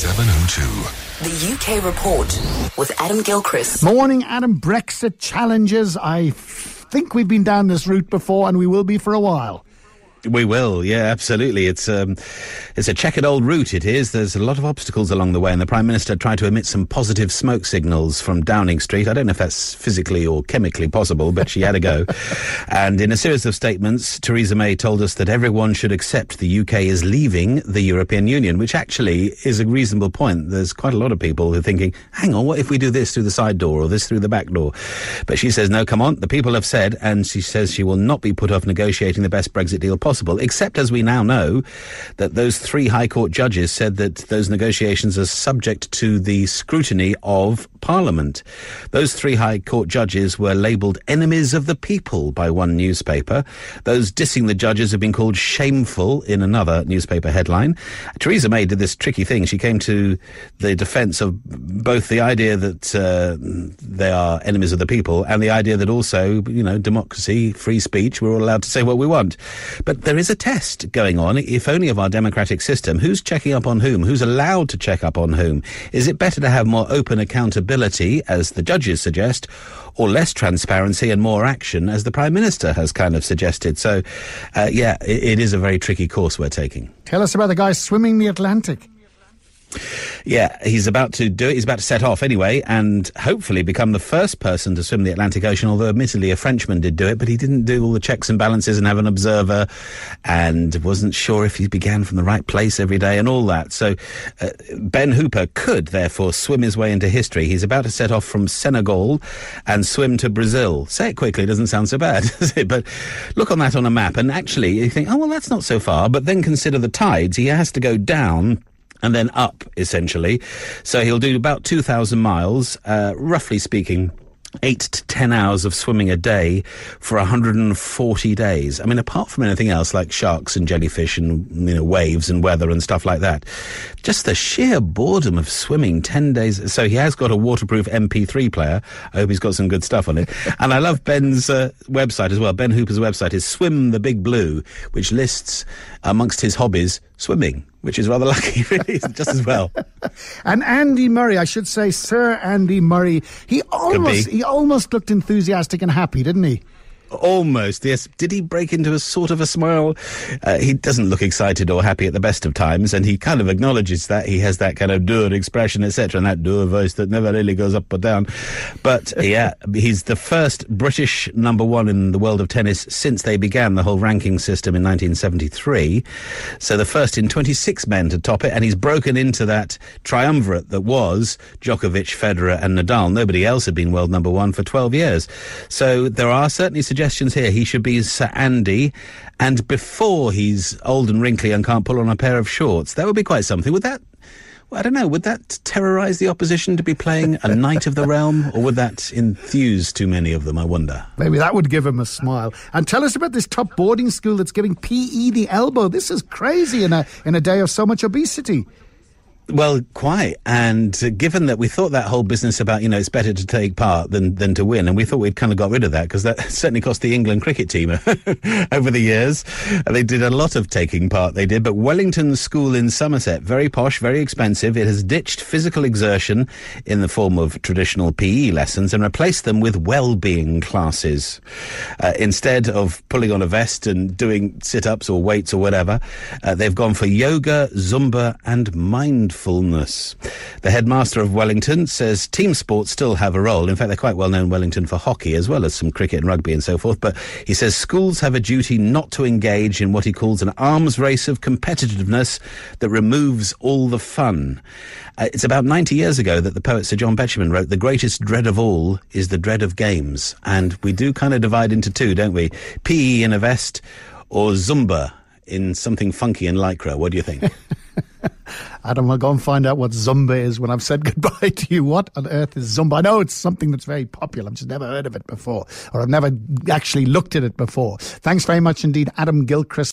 702. The UK Report with Adam Gilchrist. Morning, Adam. Brexit challenges. I f- think we've been down this route before and we will be for a while. We will, yeah, absolutely. It's um, it's a checkered old route. It is. There's a lot of obstacles along the way, and the prime minister tried to emit some positive smoke signals from Downing Street. I don't know if that's physically or chemically possible, but she had a go. and in a series of statements, Theresa May told us that everyone should accept the UK is leaving the European Union, which actually is a reasonable point. There's quite a lot of people who are thinking, "Hang on, what if we do this through the side door or this through the back door?" But she says, "No, come on. The people have said," and she says she will not be put off negotiating the best Brexit deal possible possible, except as we now know that those three High Court judges said that those negotiations are subject to the scrutiny of Parliament. Those three High Court judges were labelled enemies of the people by one newspaper. Those dissing the judges have been called shameful in another newspaper headline. Theresa May did this tricky thing. She came to the defence of both the idea that uh, they are enemies of the people and the idea that also, you know, democracy, free speech, we're all allowed to say what we want. But there is a test going on, if only of our democratic system. Who's checking up on whom? Who's allowed to check up on whom? Is it better to have more open accountability, as the judges suggest, or less transparency and more action, as the Prime Minister has kind of suggested? So, uh, yeah, it, it is a very tricky course we're taking. Tell us about the guy swimming the Atlantic. Yeah, he's about to do it. He's about to set off anyway, and hopefully become the first person to swim the Atlantic Ocean. Although, admittedly, a Frenchman did do it, but he didn't do all the checks and balances and have an observer, and wasn't sure if he began from the right place every day and all that. So, uh, Ben Hooper could therefore swim his way into history. He's about to set off from Senegal and swim to Brazil. Say it quickly; it doesn't sound so bad, does it? But look on that on a map, and actually, you think, oh well, that's not so far. But then consider the tides. He has to go down and then up, essentially. So he'll do about 2,000 miles, uh, roughly speaking, eight to ten hours of swimming a day for 140 days. I mean, apart from anything else like sharks and jellyfish and, you know, waves and weather and stuff like that, just the sheer boredom of swimming 10 days. So he has got a waterproof MP3 player. I hope he's got some good stuff on it. and I love Ben's uh, website as well. Ben Hooper's website is Swim the Big Blue, which lists amongst his hobbies swimming which is rather lucky, really, just as well. and Andy Murray, I should say, Sir Andy Murray, he almost he almost looked enthusiastic and happy, didn't he? Almost, yes. Did he break into a sort of a smile? Uh, he doesn't look excited or happy at the best of times, and he kind of acknowledges that. He has that kind of dur expression, etc., and that dur voice that never really goes up or down. But yeah, he's the first British number one in the world of tennis since they began the whole ranking system in 1973. So the first in 26 men to top it, and he's broken into that triumvirate that was Djokovic, Federer, and Nadal. Nobody else had been world number one for 12 years. So there are certainly suggestions suggestions here. He should be Sir Andy, and before he's old and wrinkly and can't pull on a pair of shorts. That would be quite something. Would that? I don't know. Would that terrorise the opposition to be playing a Knight of the Realm, or would that enthuse too many of them? I wonder. Maybe that would give him a smile. And tell us about this top boarding school that's giving PE the elbow. This is crazy in a in a day of so much obesity. Well, quite. And given that we thought that whole business about, you know, it's better to take part than, than to win, and we thought we'd kind of got rid of that because that certainly cost the England cricket team over the years. They did a lot of taking part, they did. But Wellington School in Somerset, very posh, very expensive. It has ditched physical exertion in the form of traditional PE lessons and replaced them with well-being classes. Uh, instead of pulling on a vest and doing sit-ups or weights or whatever, uh, they've gone for yoga, Zumba, and mindfulness mindfulness. The headmaster of Wellington says team sports still have a role. In fact, they're quite well known in Wellington for hockey as well as some cricket and rugby and so forth. But he says schools have a duty not to engage in what he calls an arms race of competitiveness that removes all the fun. Uh, it's about 90 years ago that the poet Sir John Betjeman wrote, The greatest dread of all is the dread of games. And we do kind of divide into two, don't we? PE in a vest or Zumba in something funky and lycra. What do you think? Adam, I'll go and find out what Zumba is when I've said goodbye to you. What on earth is Zumba? I know it's something that's very popular. I've just never heard of it before, or I've never actually looked at it before. Thanks very much indeed, Adam Gilchrist.